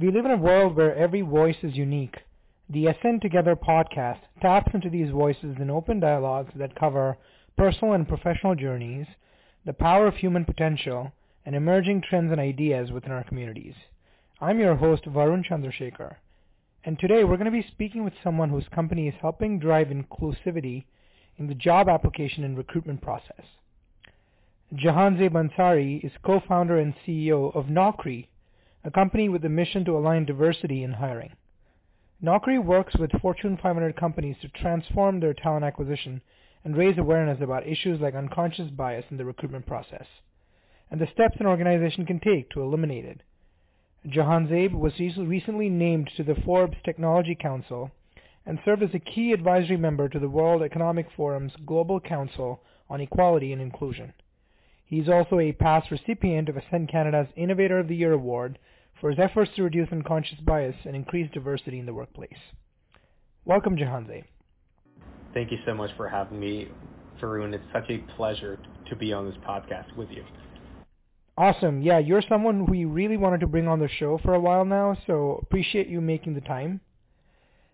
We live in a world where every voice is unique. The Ascend Together podcast taps into these voices in open dialogues that cover personal and professional journeys, the power of human potential, and emerging trends and ideas within our communities. I'm your host, Varun Chandrasekhar, and today we're going to be speaking with someone whose company is helping drive inclusivity in the job application and recruitment process. Jahanzaib Ansari is co-founder and CEO of Knockri, a company with a mission to align diversity in hiring. Knockri works with Fortune 500 companies to transform their talent acquisition and raise awareness about issues like unconscious bias in the recruitment process, and the steps an organization can take to eliminate it. Jahanzaib was recently named to the Forbes Technology Council and served as a key advisory member to the World Economic Forum's Global Council on Equality and Inclusion. He is also a past recipient of Ascend Canada's Innovator of the Year award for his efforts to reduce unconscious bias and increase diversity in the workplace. Welcome, Jahanzaib. Thank you so much for having me, Varun. It's such a pleasure to be on this podcast with you. Awesome. Yeah, you're someone we really wanted to bring on the show for a while now, so appreciate you making the time.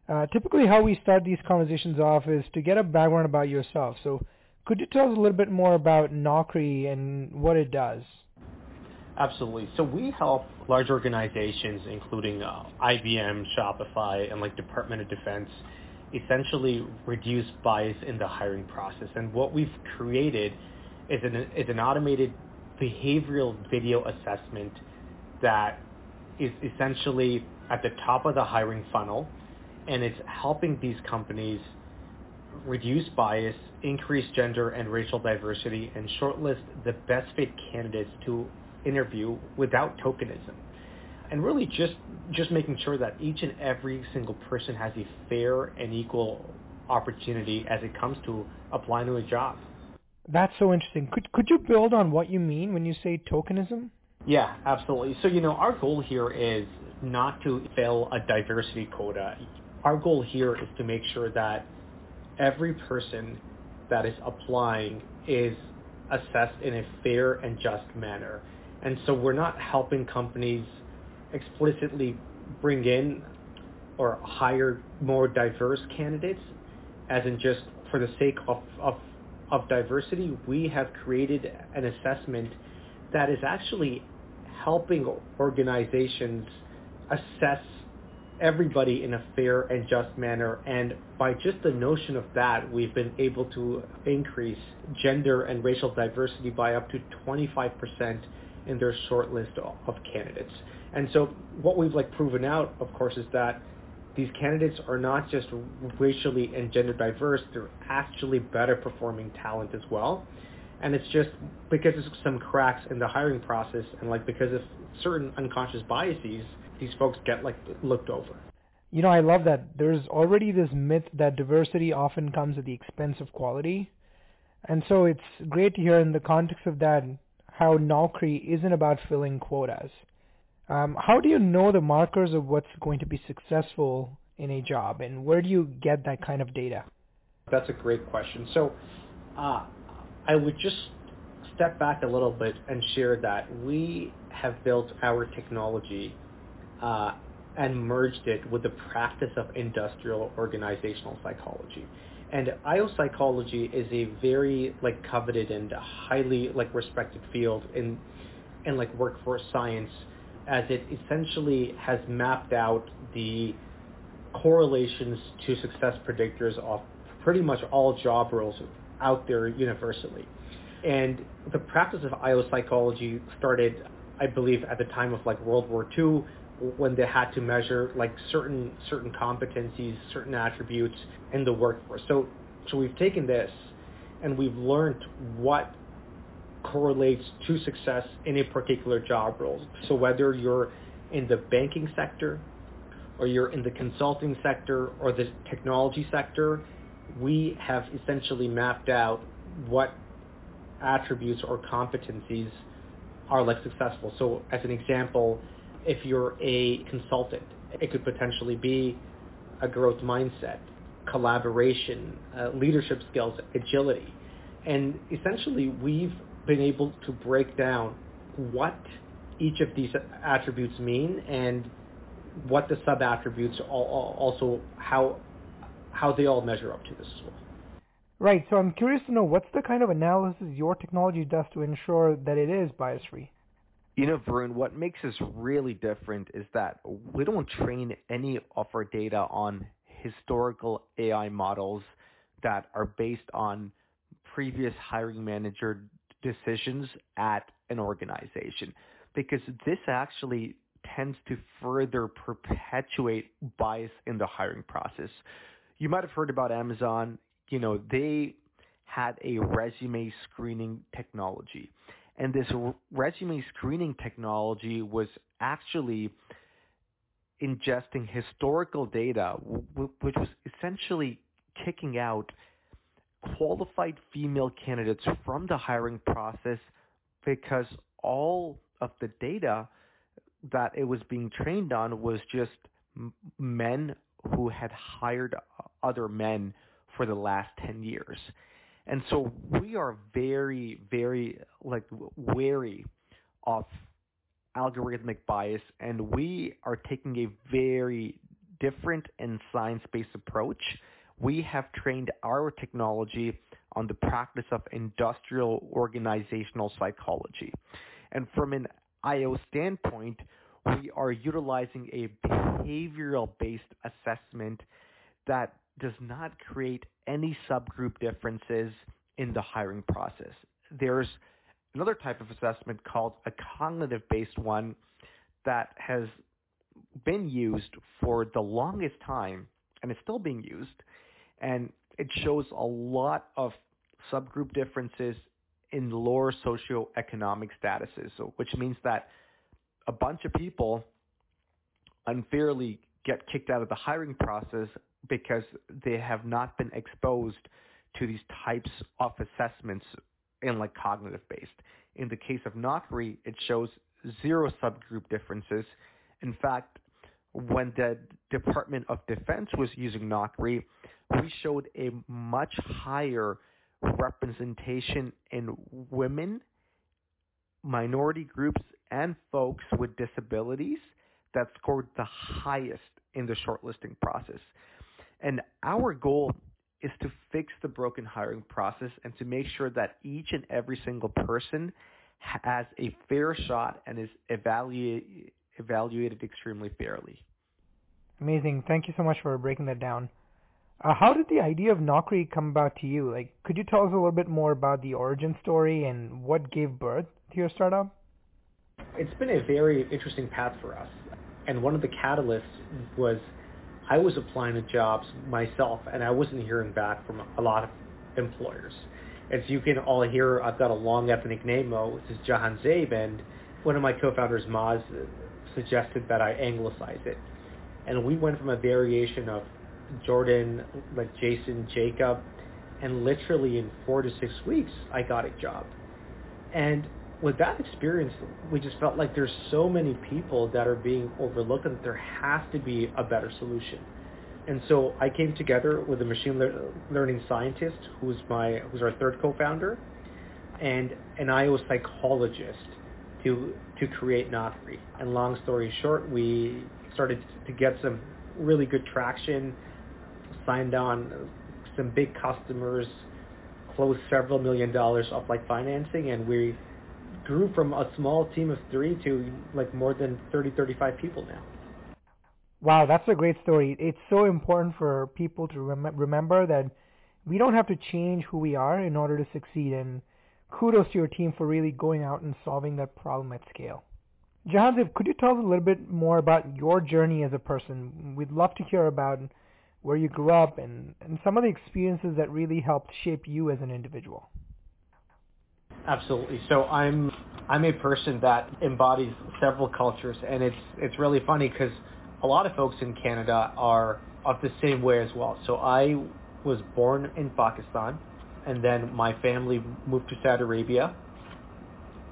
Uh, typically, how we start these conversations off is to get a background about yourself. So, could you tell us a little bit more about Knockri and what it does? Absolutely. So we help large organizations, including uh, IBM, Shopify, and like Department of Defense, essentially reduce bias in the hiring process. And what we've created is an, is an automated behavioral video assessment that is essentially at the top of the hiring funnel, and it's helping these companies reduce bias, increase gender and racial diversity, and shortlist the best fit candidates to interview without tokenism. And really just just making sure that each and every single person has a fair and equal opportunity as it comes to applying to a job. That's so interesting. Could could you build on what you mean when you say tokenism? Yeah, absolutely. So, you know, our goal here is not to fill a diversity quota. Our goal here is to make sure that every person that is applying is assessed in a fair and just manner. And so we're not helping companies explicitly bring in or hire more diverse candidates as in just for the sake of, of, of diversity. We have created an assessment that is actually helping organizations assess everybody in a fair and just manner. And by just the notion of that, we've been able to increase gender and racial diversity by up to 25% in their short list of candidates. And so what we've like proven out, of course, is that these candidates are not just racially and gender diverse, they're actually better performing talent as well. And it's just because of some cracks in the hiring process and like because of certain unconscious biases, these folks get like looked over. You know, I love that. There's already this myth that diversity often comes at the expense of quality. And so it's great to hear in the context of that how Knockri isn't about filling quotas. Um, how do you know the markers of what's going to be successful in a job, and where do you get that kind of data? That's a great question. So uh, I would just step back a little bit and share that we have built our technology uh, and merged it with the practice of industrial organizational psychology. And IO psychology is a very like coveted and highly like respected field in in like workforce science as it essentially has mapped out the correlations to success predictors of pretty much all job roles out there universally. And the practice of IO psychology started, I believe, at the time of like World War II when they had to measure like certain certain competencies, certain attributes in the workforce. So so we've taken this and we've learned what correlates to success in a particular job role. So whether you're in the banking sector or you're in the consulting sector or the technology sector, we have essentially mapped out what attributes or competencies are like successful. So as an example, if you're a consultant. It could potentially be a growth mindset, collaboration, uh, leadership skills, agility. And essentially, we've been able to break down what each of these attributes mean and what the sub attributes also how how they all measure up to this as well. Right. So I'm curious to know what's the kind of analysis your technology does to ensure that it is bias free. You know, Varun, what makes us really different is that we don't train any of our data on historical AI models that are based on previous hiring manager decisions at an organization because this actually tends to further perpetuate bias in the hiring process. You might have heard about Amazon. You know, they had a resume screening technology. And this resume screening technology was actually ingesting historical data, which was essentially kicking out qualified female candidates from the hiring process because all of the data that it was being trained on was just men who had hired other men for the last 10 years. And so we are very, very like wary of algorithmic bias and we are taking a very different and science-based approach. We have trained our technology on the practice of industrial organizational psychology. And from an IO standpoint, we are utilizing a behavioral based assessment that does not create any subgroup differences in the hiring process. There's another type of assessment called a cognitive based one that has been used for the longest time and is still being used. And it shows a lot of subgroup differences in lower socioeconomic statuses, so, which means that a bunch of people unfairly get kicked out of the hiring process because they have not been exposed to these types of assessments in like cognitive based. In the case of Knockri, it shows zero subgroup differences. In fact, when the Department of Defense was using Knockri, we showed a much higher representation in women, minority groups, and folks with disabilities that scored the highest in the shortlisting process. And our goal is to fix the broken hiring process and to make sure that each and every single person has a fair shot and is evaluated evaluated extremely fairly. Amazing. Thank you so much for breaking that down. Uh, how did the idea of Knockri come about to you? Like, could you tell us a little bit more about the origin story and what gave birth to your startup? It's been a very interesting path for us. And one of the catalysts was I was applying to jobs myself and I wasn't hearing back from a lot of employers. As you can all hear, I've got a long ethnic name, uh, which is Jahan Zabe, and one of my co-founders, Maaz, suggested that I anglicize it. And we went from a variation of Jordan, like Jason, Jacob, and literally in four to six weeks, I got a job. And with that experience, we just felt like there's so many people that are being overlooked and there has to be a better solution. And so I came together with a machine learning scientist who's my who's our third co-founder, and an IO psychologist to to create Knockri. And long story short, we started to get some really good traction signed on some big customers, closed several million dollars of like financing, and we grew from a small team of three to like more than 30, 35 people now. Wow, that's a great story. It's so important for people to rem- remember that we don't have to change who we are in order to succeed. And kudos to your team for really going out and solving that problem at scale. Jahanzaib, could you tell us a little bit more about your journey as a person? We'd love to hear about where you grew up, and, and some of the experiences that really helped shape you as an individual. Absolutely. So I'm I'm a person that embodies several cultures, and it's it's really funny because a lot of folks in Canada are of the same way as well. So I was born in Pakistan, and then my family moved to Saudi Arabia,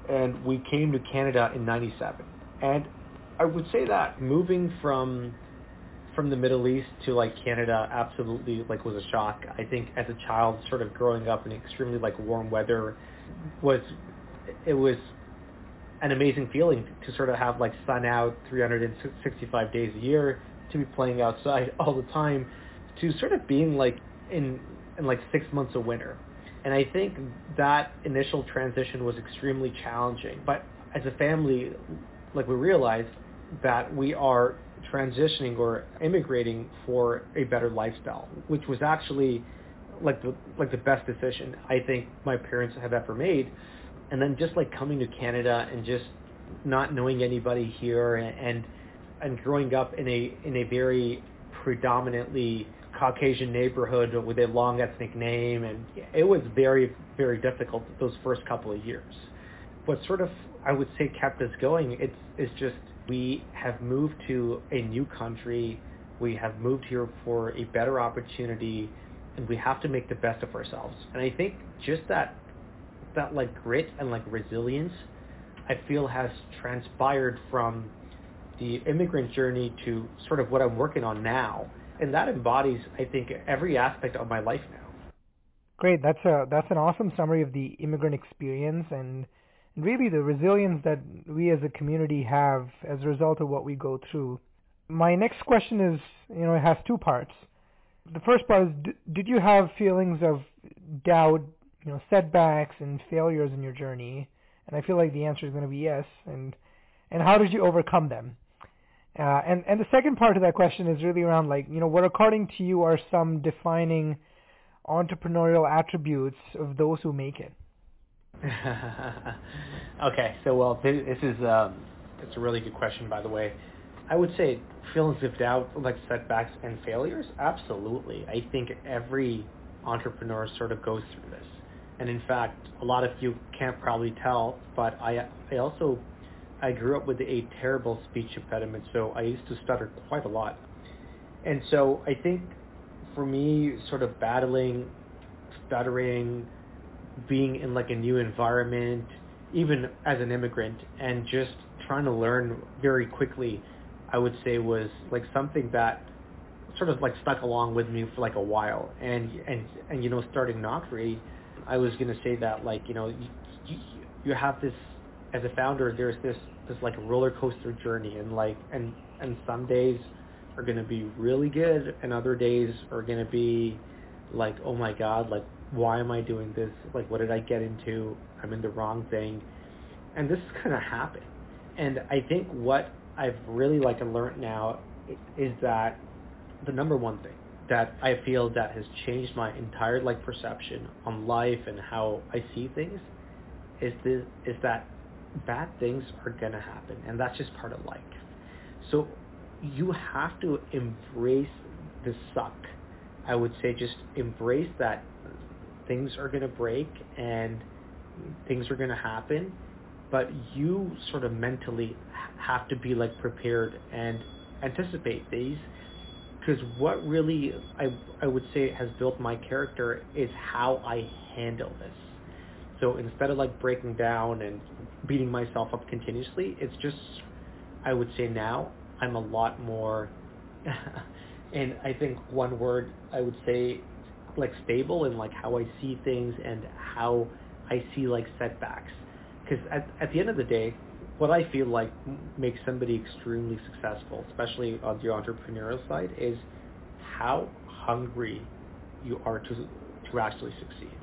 and we came to Canada in '97. And I would say that moving from from the Middle East to like Canada absolutely like was a shock. I think as a child sort of growing up in extremely like warm weather was it was an amazing feeling to sort of have like sun out 365 days a year, to be playing outside all the time, to sort of being like in in like six months of winter. And I think that initial transition was extremely challenging. But as a family, like we realized that we are transitioning or immigrating for a better lifestyle, which was actually like the like the best decision I think my parents have ever made. And then just like coming to Canada and just not knowing anybody here and and, and growing up in a in a very predominantly Caucasian neighborhood with a long ethnic name, and it was very, very difficult those first couple of years. What sort of, I would say, kept us going, it's, it's just we have moved to a new country, we have moved here for a better opportunity, and we have to make the best of ourselves. And I think just that, that like grit and like resilience, I feel has transpired from the immigrant journey to sort of what I'm working on now and that embodies, I think, every aspect of my life now. Great, that's a that's an awesome summary of the immigrant experience and really the resilience that we as a community have as a result of what we go through. My next question is, you know, it has two parts. The first part is, did you have feelings of doubt, you know, setbacks and failures in your journey? And I feel like the answer is going to be yes. And and how did you overcome them? Uh, and and the second part of that question is really around like you know what according to you are some defining entrepreneurial attributes of those who make it. okay, so well this is um, it's a really good question by the way. I would say feelings of doubt, like setbacks and failures, absolutely. I think every entrepreneur sort of goes through this. And in fact, a lot of you can't probably tell, but I I also I grew up with a terrible speech impediment, so I used to stutter quite a lot. And so I think for me, sort of battling, stuttering, being in like a new environment, even as an immigrant, and just trying to learn very quickly, I would say was like something that sort of like stuck along with me for like a while. And and and you know, starting Knockri, I was gonna say that like you know you, you, you have this as a founder, there's this this like roller coaster journey, and like and and some days are gonna be really good, and other days are gonna be like, oh my god, like why am I doing this? Like what did I get into? I'm in the wrong thing, and this is gonna happen. And I think what I've really like learned now is that the number one thing that I feel that has changed my entire like perception on life and how I see things is this is that bad things are to happen, and that's just part of life. So you have to embrace the suck. I would say just embrace that things are to break and things are to happen, but you sort of mentally have to be like prepared and anticipate these because what really I, I would say has built my character is how I handle this. So instead of like breaking down and beating myself up continuously, it's just, I would say now, I'm a lot more, and I think one word I would say, like stable in like how I see things and how I see like setbacks. Because at, at the end of the day, what I feel like makes somebody extremely successful, especially on the entrepreneurial side, is how hungry you are to to actually succeed.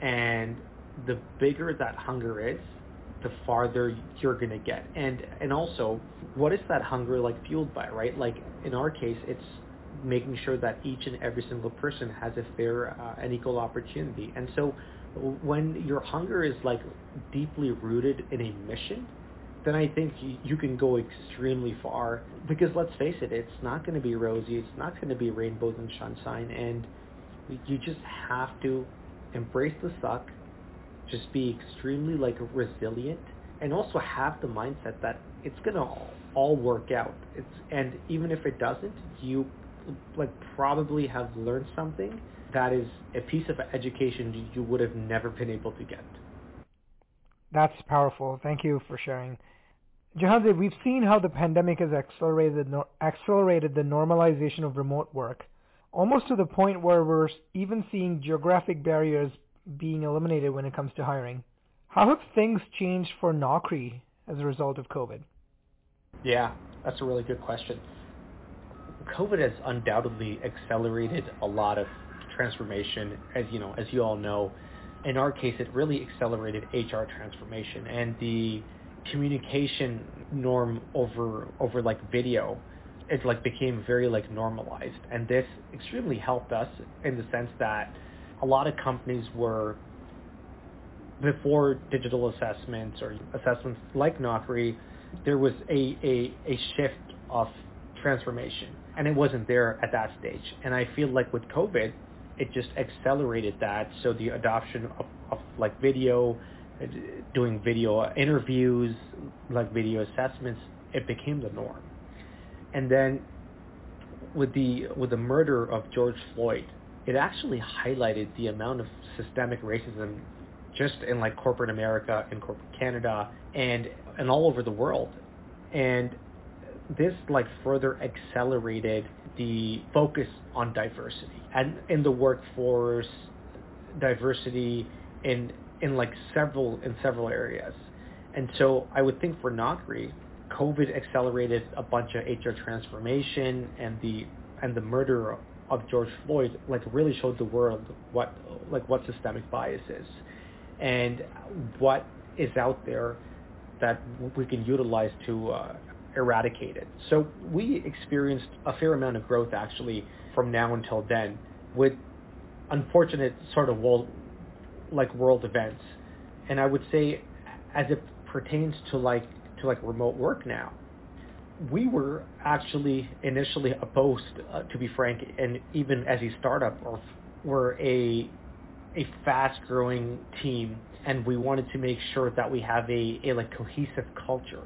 And the bigger that hunger is, the farther you're to get. And and also, what is that hunger like fueled by, right? Like in our case, it's making sure that each and every single person has a fair uh, and equal opportunity. And so when your hunger is like deeply rooted in a mission, then I think you can go extremely far. Because let's face it, it's not going to be rosy. It's not going to be rainbows and sunshine. And you just have to embrace the suck, just be extremely like resilient and also have the mindset that it's gonna all work out. It's and even if it doesn't, you like probably have learned something that is a piece of education you would have never been able to get. That's powerful. Thank you for sharing. Jahanzaib, we've seen how the pandemic has accelerated accelerated the normalization of remote work, almost to the point where we're even seeing geographic barriers being eliminated when it comes to hiring. How have things changed for Knockri as a result of COVID? Yeah, that's a really good question. COVID has undoubtedly accelerated a lot of transformation, as you know, as you all know. In our case, it really accelerated HR transformation and the communication norm over over like video. It like became very like normalized, and this extremely helped us in the sense that a lot of companies were before digital assessments or assessments like Knockri, there was a, a, a shift of transformation and it wasn't there at that stage. And I feel like with COVID, it just accelerated that. So the adoption of, of like video, doing video interviews, like video assessments, it became the norm. And then with the with the murder of George Floyd, it actually highlighted the amount of systemic racism just in like corporate America and corporate Canada and and all over the world. And this like further accelerated the focus on diversity and in the workforce, diversity in in like several in several areas. And so I would think for Knockri, COVID accelerated a bunch of HR transformation and the and the murder of George Floyd like really showed the world what like what systemic bias is and what is out there that we can utilize to uh, eradicate it. So we experienced a fair amount of growth actually from now until then with unfortunate sort of world, like world events. And I would say as it pertains to like to like remote work now, we were actually initially opposed, uh, to be frank, and even as a startup, or were a a fast growing team, and we wanted to make sure that we have a, a like cohesive culture.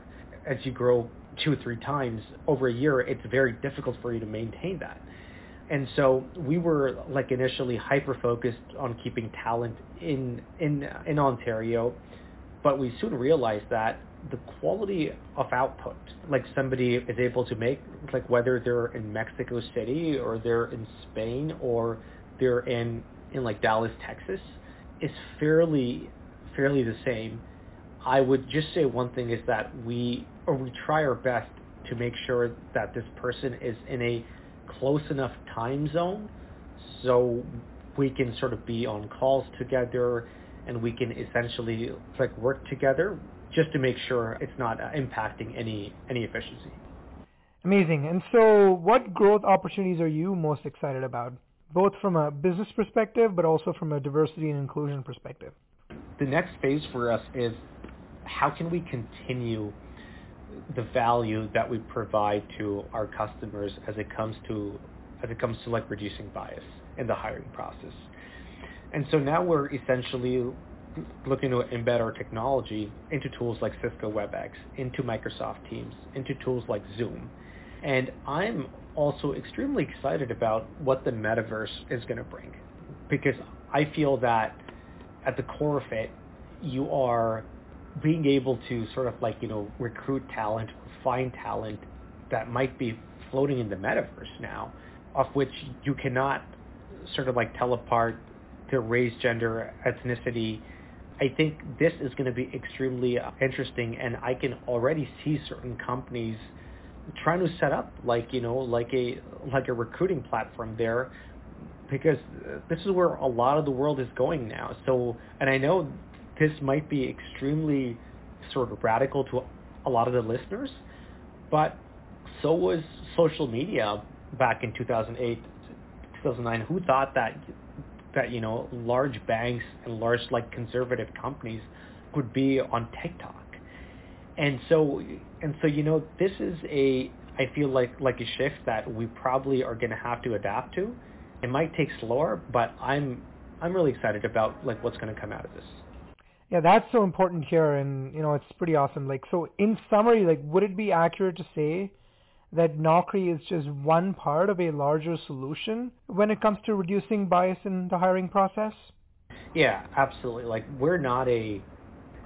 As you grow two or three times over a year, it's very difficult for you to maintain that. And so we were like initially hyper focused on keeping talent in in in Ontario, but we soon realized that the quality of output, like somebody is able to make, like whether they're in Mexico City or they're in Spain or they're in in like Dallas, Texas, is fairly fairly the same. I would just say one thing is that we or we try our best to make sure that this person is in a close enough time zone so we can sort of be on calls together and we can essentially like work together just to make sure it's not uh, impacting any any efficiency. Amazing. And so what growth opportunities are you most excited about, both from a business perspective but also from a diversity and inclusion perspective? The next phase for us is how can we continue the value that we provide to our customers as it comes to as it comes to like reducing bias in the hiring process. And so now we're essentially looking to embed our technology into tools like Cisco WebEx, into Microsoft Teams, into tools like Zoom. And I'm also extremely excited about what the metaverse is going to bring because I feel that at the core of it, you are being able to sort of like, you know, recruit talent, find talent that might be floating in the metaverse now, of which you cannot sort of like tell apart their race, gender, ethnicity, I think this is going to be extremely uh, interesting, and I can already see certain companies trying to set up like you know like a like a recruiting platform there because this is where a lot of the world is going now. So, and I know this might be extremely sort of radical to a lot of the listeners, but so was social media back in 2008, 2009. Who thought that that you know large banks and large like conservative companies could be on TikTok. And so and so you know this is a I feel like like a shift that we probably are going to have to adapt to. It might take slower, but I'm I'm really excited about like what's going to come out of this. Yeah, that's so important here, and you know it's pretty awesome. Like, so in summary, like, would it be accurate to say that Knockri is just one part of a larger solution when it comes to reducing bias in the hiring process? Yeah, absolutely. Like we're not a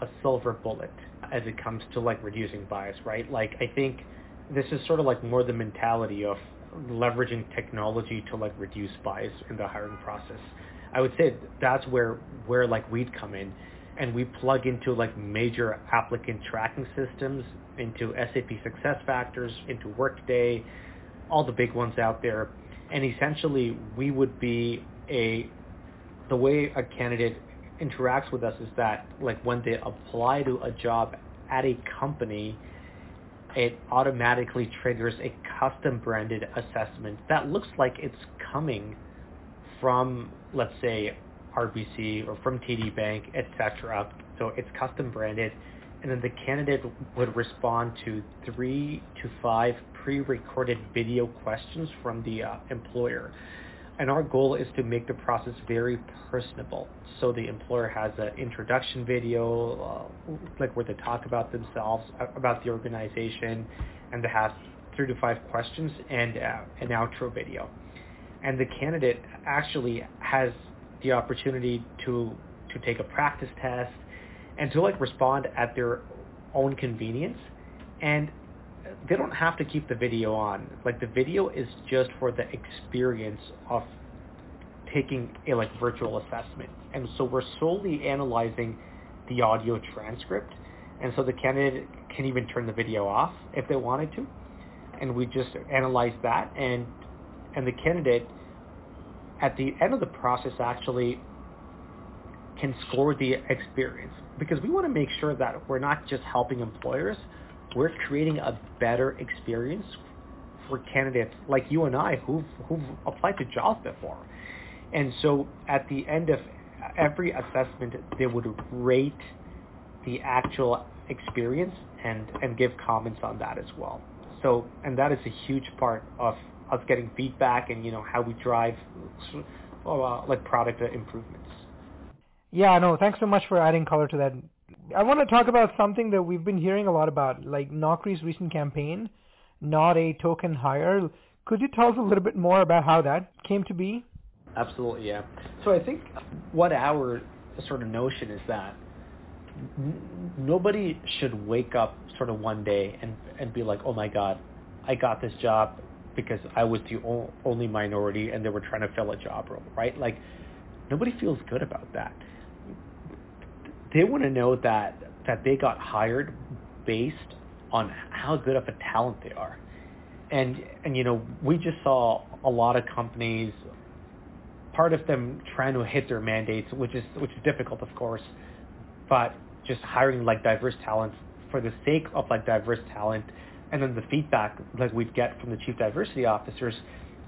a silver bullet as it comes to like reducing bias, right? Like I think this is sort of like more the mentality of leveraging technology to like reduce bias in the hiring process. I would say that's where where like we'd come in. And we plug into like major applicant tracking systems, into SAP SuccessFactors, into Workday, all the big ones out there. And essentially, we would be a the way a candidate interacts with us is that like when they apply to a job at a company, it automatically triggers a custom branded assessment that looks like it's coming from, let's say, RBC or from TD Bank, etc. So it's custom branded. And then the candidate would respond to three to five pre-recorded video questions from the uh, employer. And our goal is to make the process very personable. So the employer has an introduction video, uh, like where they talk about themselves, about the organization, and they have three to five questions and uh, an outro video. And the candidate actually has the opportunity to to take a practice test and to like respond at their own convenience. And they don't have to keep the video on. Like the video is just for the experience of taking a like virtual assessment. And so we're solely analyzing the audio transcript. And so the candidate can even turn the video off if they wanted to. And we just analyze that and and the candidate at the end of the process actually can score the experience because we want to make sure that we're not just helping employers, we're creating a better experience for candidates like you and I who've, who've applied to jobs before. And so at the end of every assessment, they would rate the actual experience and, and give comments on that as well. So, and that is a huge part of us getting feedback and, you know, how we drive uh, like product improvements. Yeah, no, thanks so much for adding color to that. I want to talk about something that we've been hearing a lot about, like Knockri's recent campaign, not a token hire. Could you tell us a little bit more about how that came to be? Absolutely, yeah. So I think what our sort of notion is that n- nobody should wake up sort of one day and and be like, oh my god, I got this job because I was the only minority and they were trying to fill a job role, right? Like nobody feels good about that they want to know that that they got hired based on how good of a talent they are. And and you know, we just saw a lot of companies part of them trying to hit their mandates, which is which is difficult of course, but just hiring like diverse talent for the sake of like diverse talent and then the feedback like we'd get from the chief diversity officers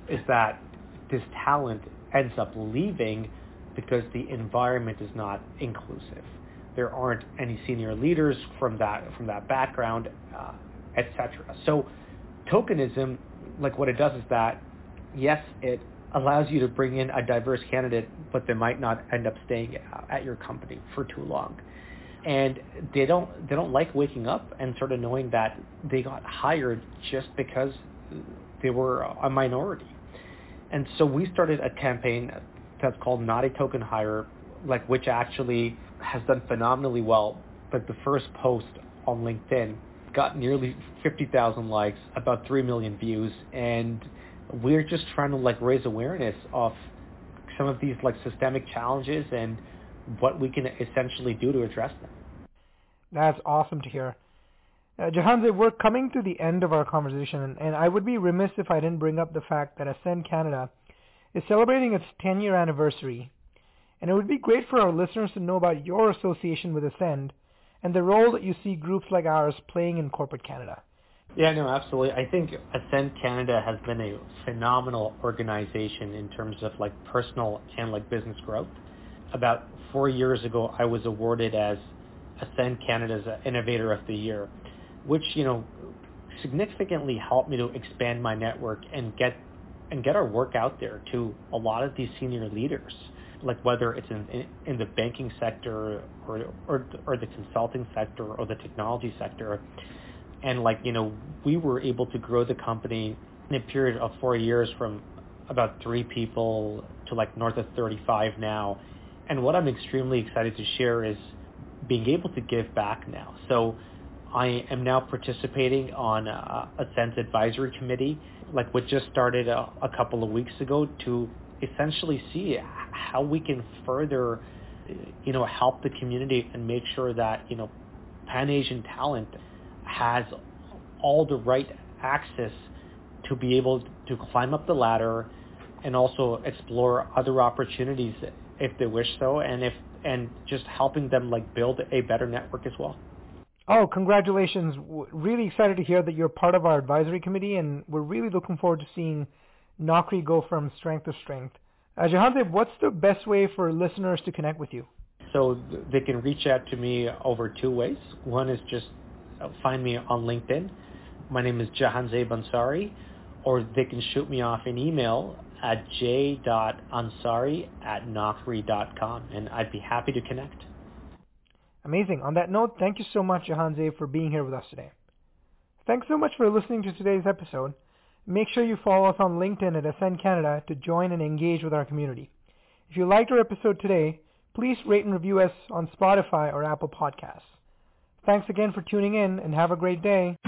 is that this talent ends up leaving because the environment is not inclusive there aren't any senior leaders from that from that background, uh, etc. So tokenism, like what it does is that yes, it allows you to bring in a diverse candidate, but they might not end up staying at your company for too long. And they don't they don't like waking up and sort of knowing that they got hired just because they were a minority. And so we started a campaign that's called Not a Token Hire, like which actually has done phenomenally well. But the first post on LinkedIn got nearly 50,000 likes, about 3 million views, and we're just trying to like raise awareness of some of these like systemic challenges and what we can essentially do to address them. That's awesome to hear. Uh, Jahanzaib, we're coming to the end of our conversation, and I would be remiss if I didn't bring up the fact that Ascend Canada is celebrating its 10-year anniversary and it would be great for our listeners to know about your association with Ascend and the role that you see groups like ours playing in corporate Canada. Yeah, no, absolutely. I think Ascend Canada has been a phenomenal organization in terms of like personal and like business growth. About four years ago, I was awarded as Ascend Canada's Innovator of the Year, which you know significantly helped me to expand my network and get and get our work out there to a lot of these senior leaders like whether it's in, in, in the banking sector or, or or the consulting sector or the technology sector, and like you know we were able to grow the company in a period of four years from about three people to like north of 35 now. And what I'm extremely excited to share is being able to give back now. So I am now participating on a, sense advisory committee, like what just started a, a couple of weeks ago to essentially see how we can further you know, help the community and make sure that, you know, Pan-Asian talent has all the right access to be able to climb up the ladder and also explore other opportunities if they wish so and if and just helping them like build a better network as well. Oh, congratulations. Really excited to hear that you're part of our advisory committee and we're really looking forward to seeing Knockri go from strength to strength. Uh, Jahanzaib, what's the best way for listeners to connect with you? So they can reach out to me over two ways. One is just uh, find me on LinkedIn. My name is Jahanzaib Ansari, or they can shoot me off an email at j.ansari at knockri.com, and I'd be happy to connect. Amazing. On that note, thank you so much, Jahanzaib, for being here with us today. Thanks so much for listening to today's episode. Make sure you follow us on LinkedIn at Ascend Canada to join and engage with our community. If you liked our episode today, please rate and review us on Spotify or Apple Podcasts. Thanks again for tuning in and have a great day.